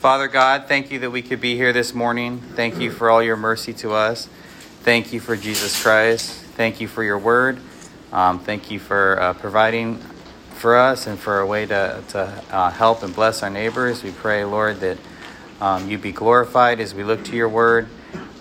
Father God, thank you that we could be here this morning. Thank you for all your mercy to us. Thank you for Jesus Christ. Thank you for your word. Um, thank you for uh, providing for us and for a way to, to uh, help and bless our neighbors. We pray, Lord, that um, you be glorified as we look to your word,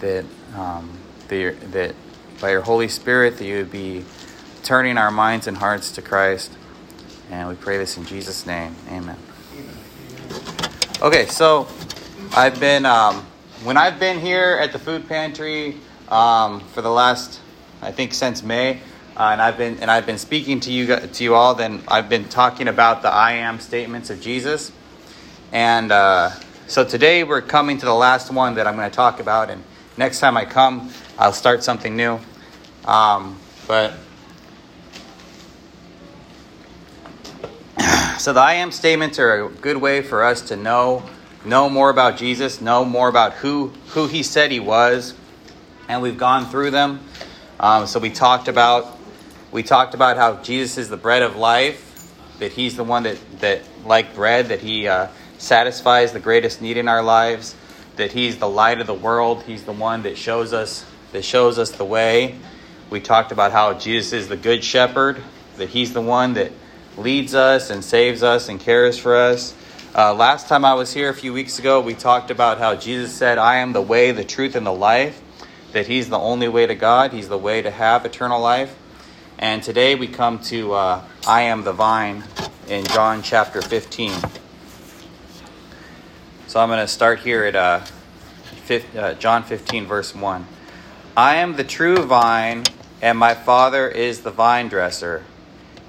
that, um, the, that by your Holy Spirit, that you would be turning our minds and hearts to Christ. And we pray this in Jesus' name. Amen. Okay, so I've been, um, when I've been here at the food pantry um, for the last, I think, since May, uh, and I've been and I've been speaking to you to you all. Then I've been talking about the I am statements of Jesus, and uh, so today we're coming to the last one that I'm going to talk about. And next time I come, I'll start something new. Um, but so the I am statements are a good way for us to know know more about Jesus, know more about who who He said He was, and we've gone through them. Um, so we talked about we talked about how Jesus is the bread of life, that He's the one that, that like bread, that He uh, satisfies the greatest need in our lives, that He's the light of the world. He's the one that shows us that shows us the way. We talked about how Jesus is the good shepherd, that He's the one that leads us and saves us and cares for us. Uh, last time I was here a few weeks ago, we talked about how Jesus said, I am the way, the truth, and the life, that He's the only way to God, He's the way to have eternal life. And today we come to uh, I am the vine in John chapter 15. So I'm going to start here at uh, 5, uh, John 15, verse 1. I am the true vine, and my Father is the vine dresser.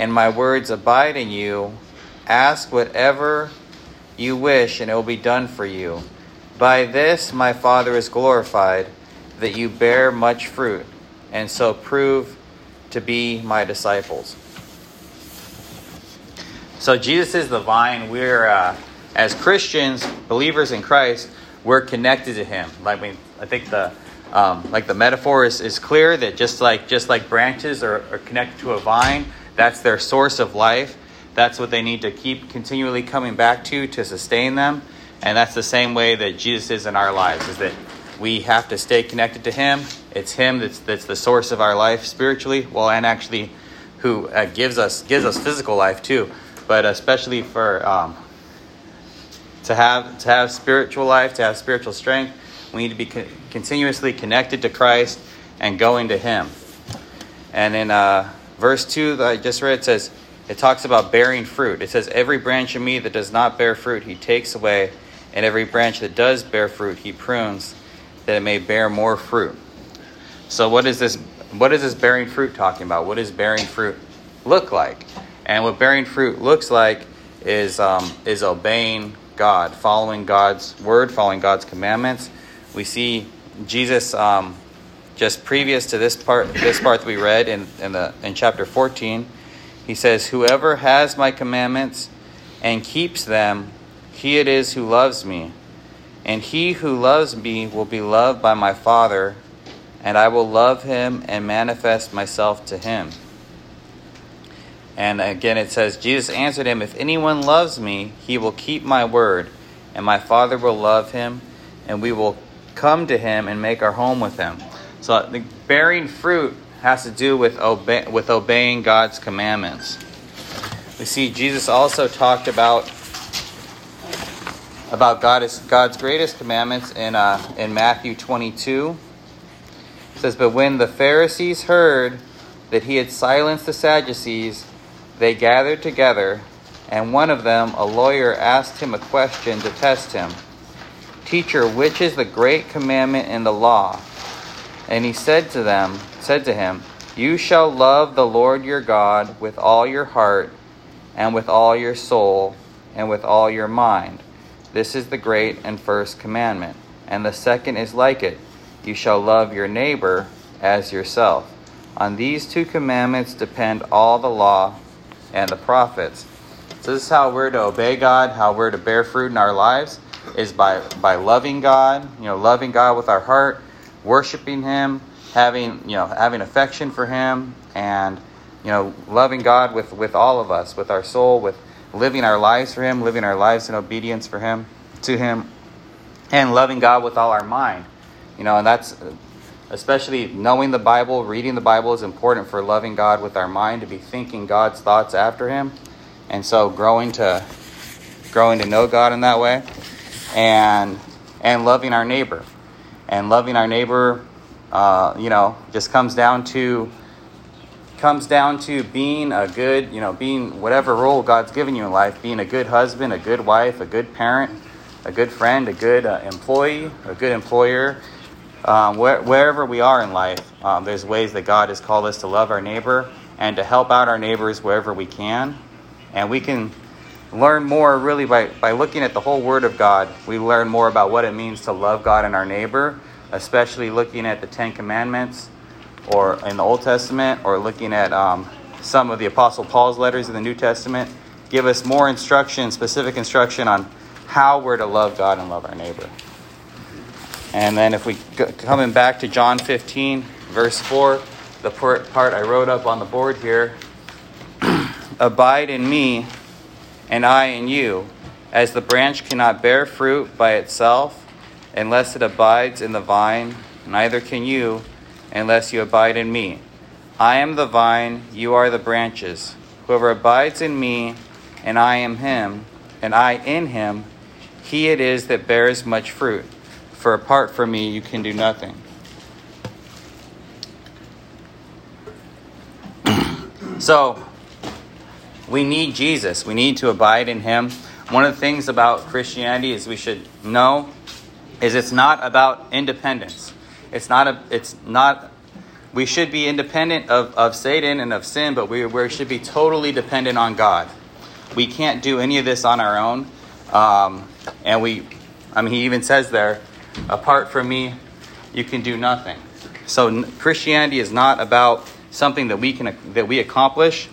and my words abide in you, ask whatever you wish, and it will be done for you. By this my Father is glorified, that you bear much fruit, and so prove to be my disciples. So Jesus is the vine. We're uh, as Christians, believers in Christ, we're connected to Him. Like we, I think the um, like the metaphor is, is clear that just like just like branches are, are connected to a vine, that's their source of life. That's what they need to keep continually coming back to to sustain them. And that's the same way that Jesus is in our lives. Is that we have to stay connected to Him. It's Him that's that's the source of our life spiritually. Well, and actually, who uh, gives us gives us physical life too. But especially for um, to have to have spiritual life, to have spiritual strength, we need to be co- continuously connected to Christ and going to Him. And in uh, verse two that I just read, says it talks about bearing fruit. It says, "Every branch of me that does not bear fruit, He takes away, and every branch that does bear fruit, He prunes, that it may bear more fruit." So, what is this? What is this bearing fruit talking about? What does bearing fruit look like? And what bearing fruit looks like is um, is obeying God, following God's word, following God's commandments. We see Jesus um, just previous to this part, this part that we read in, in the in chapter fourteen. He says, "Whoever has my commandments and keeps them, he it is who loves me, and he who loves me will be loved by my Father, and I will love him and manifest myself to him." And again, it says, Jesus answered him, If anyone loves me, he will keep my word, and my Father will love him, and we will come to him and make our home with him. So, bearing fruit has to do with, obe- with obeying God's commandments. We see Jesus also talked about about God's greatest commandments in uh, in Matthew 22. It says, "But when the Pharisees heard that he had silenced the Sadducees, they gathered together, and one of them, a lawyer, asked him a question to test him. Teacher, which is the great commandment in the law?" And he said to them, said to him, "You shall love the Lord your God with all your heart, and with all your soul, and with all your mind." This is the great and first commandment. And the second is like it you shall love your neighbor as yourself. On these two commandments depend all the law and the prophets. So, this is how we're to obey God, how we're to bear fruit in our lives, is by, by loving God, you know, loving God with our heart, worshiping Him, having, you know, having affection for Him, and, you know, loving God with, with all of us, with our soul, with living our lives for Him, living our lives in obedience for Him, to Him, and loving God with all our mind. You know, and that's especially knowing the Bible, reading the Bible is important for loving God with our mind, to be thinking God's thoughts after Him, and so growing to growing to know God in that way, and and loving our neighbor, and loving our neighbor, uh, you know, just comes down to comes down to being a good, you know, being whatever role God's given you in life, being a good husband, a good wife, a good parent, a good friend, a good uh, employee, a good employer. Um, where, wherever we are in life, um, there's ways that God has called us to love our neighbor and to help out our neighbors wherever we can. And we can learn more really by, by looking at the whole Word of God. We learn more about what it means to love God and our neighbor, especially looking at the Ten Commandments or in the Old Testament or looking at um, some of the Apostle Paul's letters in the New Testament give us more instruction, specific instruction on how we're to love God and love our neighbor. And then if we coming back to John 15, verse 4, the part I wrote up on the board here, abide in me and I in you, as the branch cannot bear fruit by itself unless it abides in the vine, neither can you unless you abide in me. I am the vine, you are the branches. Whoever abides in me, and I am him, and I in him, he it is that bears much fruit. For apart from me, you can do nothing. so, we need Jesus. We need to abide in him. One of the things about Christianity is we should know is it's not about independence. It's not a. It's not. We should be independent of, of Satan and of sin, but we, we should be totally dependent on God. We can't do any of this on our own. Um, and we, I mean, he even says there, apart from me, you can do nothing. So Christianity is not about something that we can that we accomplish,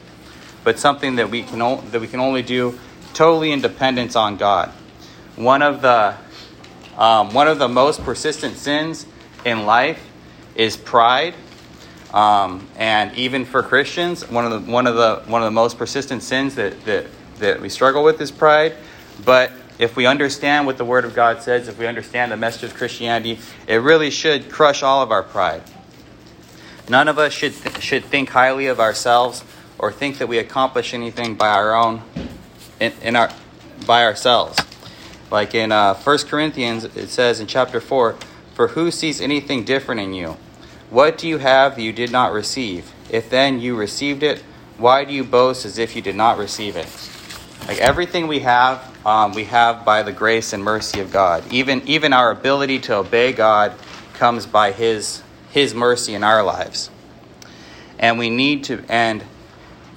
but something that we can that we can only do totally in dependence on God. One of the um, one of the most persistent sins in life is pride. Um, and even for Christians, one of the one of the one of the most persistent sins that, that that we struggle with is pride. But if we understand what the Word of God says, if we understand the message of Christianity, it really should crush all of our pride. None of us should th- should think highly of ourselves or think that we accomplish anything by our own in, in our by ourselves. Like in uh, 1 Corinthians, it says in chapter 4, for who sees anything different in you? What do you have that you did not receive? If then you received it, why do you boast as if you did not receive it? Like everything we have, um, we have by the grace and mercy of God. Even even our ability to obey God comes by His His mercy in our lives. And we need to. And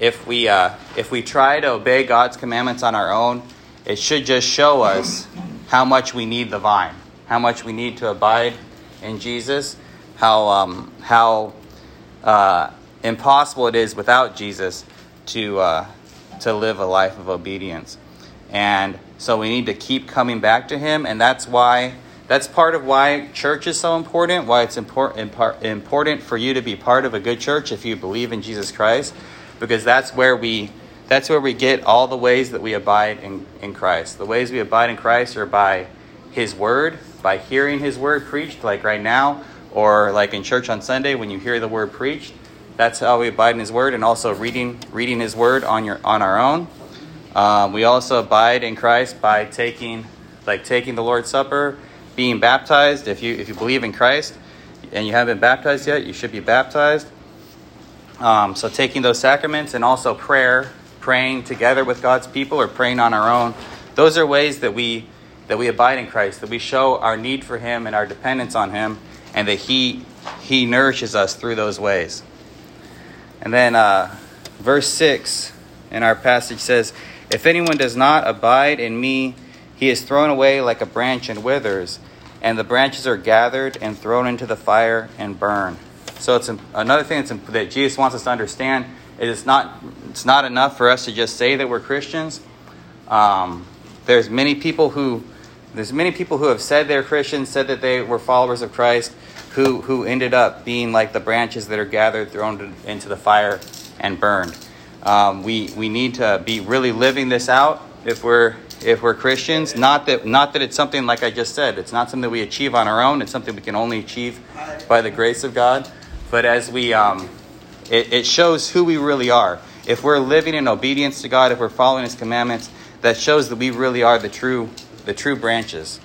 if we uh, if we try to obey God's commandments on our own, it should just show us how much we need the vine how much we need to abide in Jesus, how um, how uh, impossible it is without Jesus to uh, to live a life of obedience, and so we need to keep coming back to Him, and that's why that's part of why church is so important. Why it's important important for you to be part of a good church if you believe in Jesus Christ, because that's where we that's where we get all the ways that we abide in, in Christ. The ways we abide in Christ are by His Word, by hearing his word preached, like right now, or like in church on Sunday when you hear the word preached. That's how we abide in his word, and also reading reading his word on your on our own. Um, we also abide in Christ by taking like taking the Lord's Supper, being baptized. If you if you believe in Christ and you haven't been baptized yet, you should be baptized. Um, so taking those sacraments and also prayer, praying together with God's people or praying on our own. Those are ways that we that we abide in Christ, that we show our need for Him and our dependence on Him, and that He He nourishes us through those ways. And then uh, verse six in our passage says, "If anyone does not abide in me, he is thrown away like a branch and withers, and the branches are gathered and thrown into the fire and burn." So it's another thing that Jesus wants us to understand is it's not it's not enough for us to just say that we're Christians. Um, there's many people who there's many people who have said they're Christians, said that they were followers of Christ, who who ended up being like the branches that are gathered, thrown into the fire, and burned. Um, we we need to be really living this out if we're if we're Christians. Not that not that it's something like I just said. It's not something we achieve on our own. It's something we can only achieve by the grace of God. But as we, um, it, it shows who we really are. If we're living in obedience to God, if we're following His commandments, that shows that we really are the true, the true branches,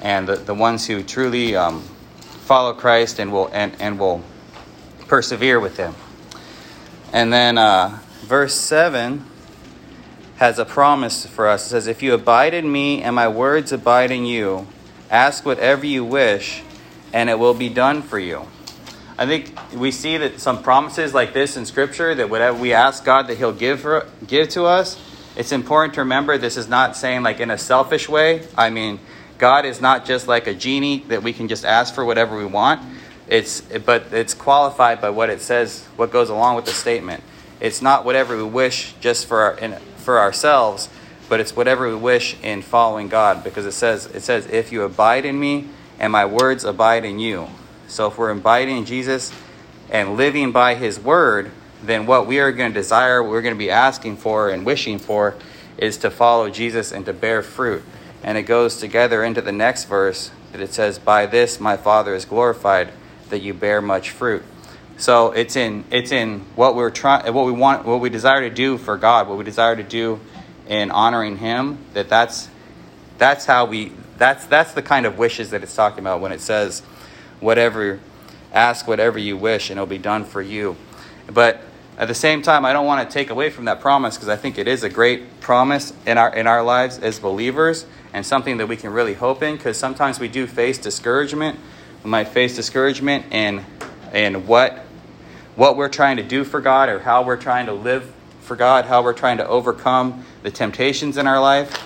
and the, the ones who truly um, follow Christ and will and, and will persevere with Him. And then uh, verse seven has a promise for us. It says, "If you abide in me and my words abide in you, ask whatever you wish, and it will be done for you." I think we see that some promises like this in Scripture that whatever we ask God that He'll give for, give to us, it's important to remember this is not saying like in a selfish way. I mean, God is not just like a genie that we can just ask for whatever we want. It's but it's qualified by what it says, what goes along with the statement. It's not whatever we wish just for our, in, for ourselves, but it's whatever we wish in following God, because it says it says if you abide in me and my words abide in you. So if we're abiding in Jesus and living by his word, then what we are going to desire, what we're going to be asking for and wishing for, is to follow Jesus and to bear fruit. And it goes together into the next verse that it says, By this my Father is glorified, that you bear much fruit. So it's in it's in what we're trying what we want what we desire to do for God, what we desire to do in honoring him, that that's that's how we that's that's the kind of wishes that it's talking about when it says whatever, ask whatever you wish, and it'll be done for you. But at the same time, I don't want to take away from that promise because I think it is a great promise in our in our lives as believers and something that we can really hope in. Because sometimes we do face discouragement. We might face discouragement in in what what we're trying to do for God or how we're trying to live for God, how we're trying to overcome the temptations in our life.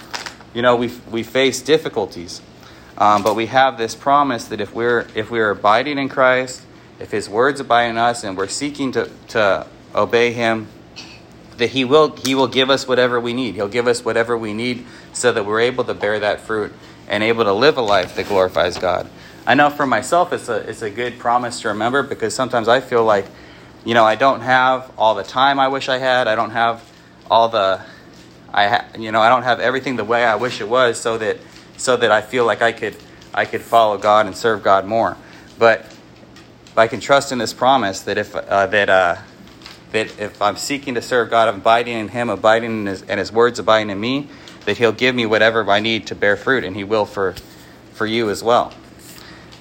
You know, we we face difficulties. Um, but we have this promise that if we're if we're abiding in Christ, if His words abide in us, and we're seeking to, to obey Him, that He will He will give us whatever we need. He'll give us whatever we need so that we're able to bear that fruit and able to live a life that glorifies God. I know for myself it's a it's a good promise to remember because sometimes I feel like, you know, I don't have all the time I wish I had. I don't have all the I ha- you know I don't have everything the way I wish it was, so that so that I feel like I could I could follow God and serve God more. But if I can trust in this promise that if uh, that uh, that if I'm seeking to serve God, abiding in Him, abiding in His and His words abiding in me, that He'll give me whatever I need to bear fruit, and He will for for you as well.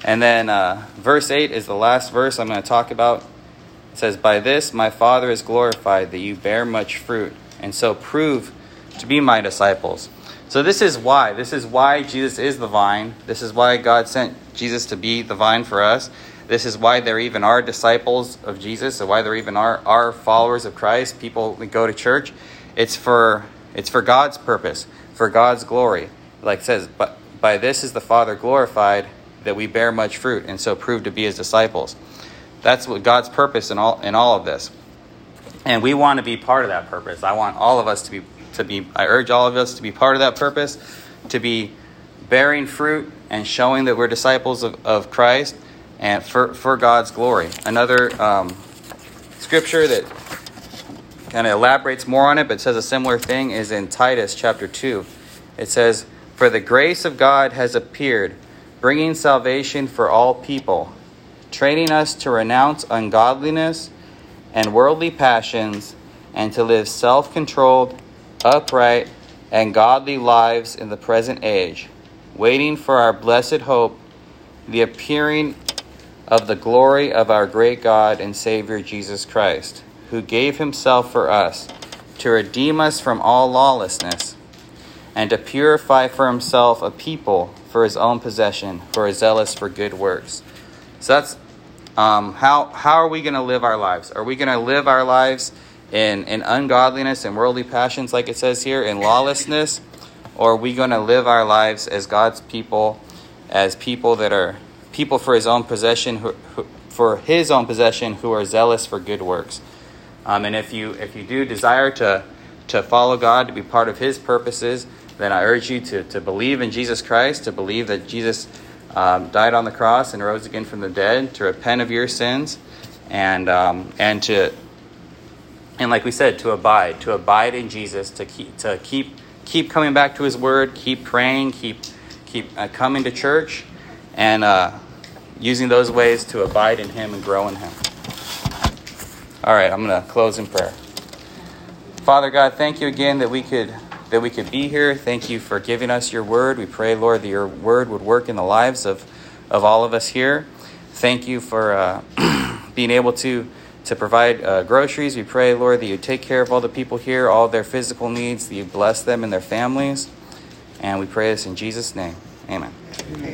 And then uh, verse eight is the last verse I'm going to talk about. It says, "By this my Father is glorified, that you bear much fruit, and so prove to be my disciples." So this is why. This is why Jesus is the vine. This is why God sent Jesus to be the vine for us. This is why there even are disciples of Jesus, and why there even are, are followers of Christ, people that go to church. It's for it's for God's purpose, for God's glory. Like it says, but by this is the Father glorified that we bear much fruit and so prove to be his disciples. That's what God's purpose in all in all of this. And we want to be part of that purpose. I want all of us to be to be I urge all of us to be part of that purpose, to be bearing fruit and showing that we're disciples of, of Christ and for, for God's glory. Another um, scripture that kind of elaborates more on it, but says a similar thing, is in Titus chapter 2. It says, For the grace of God has appeared, bringing salvation for all people, training us to renounce ungodliness and worldly passions, and to live self controlled upright, and godly lives in the present age, waiting for our blessed hope, the appearing of the glory of our great God and Savior Jesus Christ, who gave himself for us to redeem us from all lawlessness and to purify for himself a people for his own possession, who are zealous for good works. So that's um, how how are we going to live our lives? Are we going to live our lives in in ungodliness and worldly passions, like it says here, in lawlessness, or are we going to live our lives as God's people, as people that are people for His own possession, who, who, for His own possession, who are zealous for good works? Um, and if you if you do desire to to follow God, to be part of His purposes, then I urge you to, to believe in Jesus Christ, to believe that Jesus um, died on the cross and rose again from the dead, to repent of your sins, and um, and to and like we said, to abide, to abide in Jesus, to keep to keep keep coming back to His Word, keep praying, keep keep uh, coming to church, and uh, using those ways to abide in Him and grow in Him. All right, I'm going to close in prayer. Father God, thank you again that we could that we could be here. Thank you for giving us your word. We pray, Lord, that your word would work in the lives of, of all of us here. Thank you for uh, being able to, to provide uh, groceries. We pray, Lord, that you take care of all the people here, all their physical needs, that you bless them and their families. And we pray this in Jesus' name. Amen. Amen.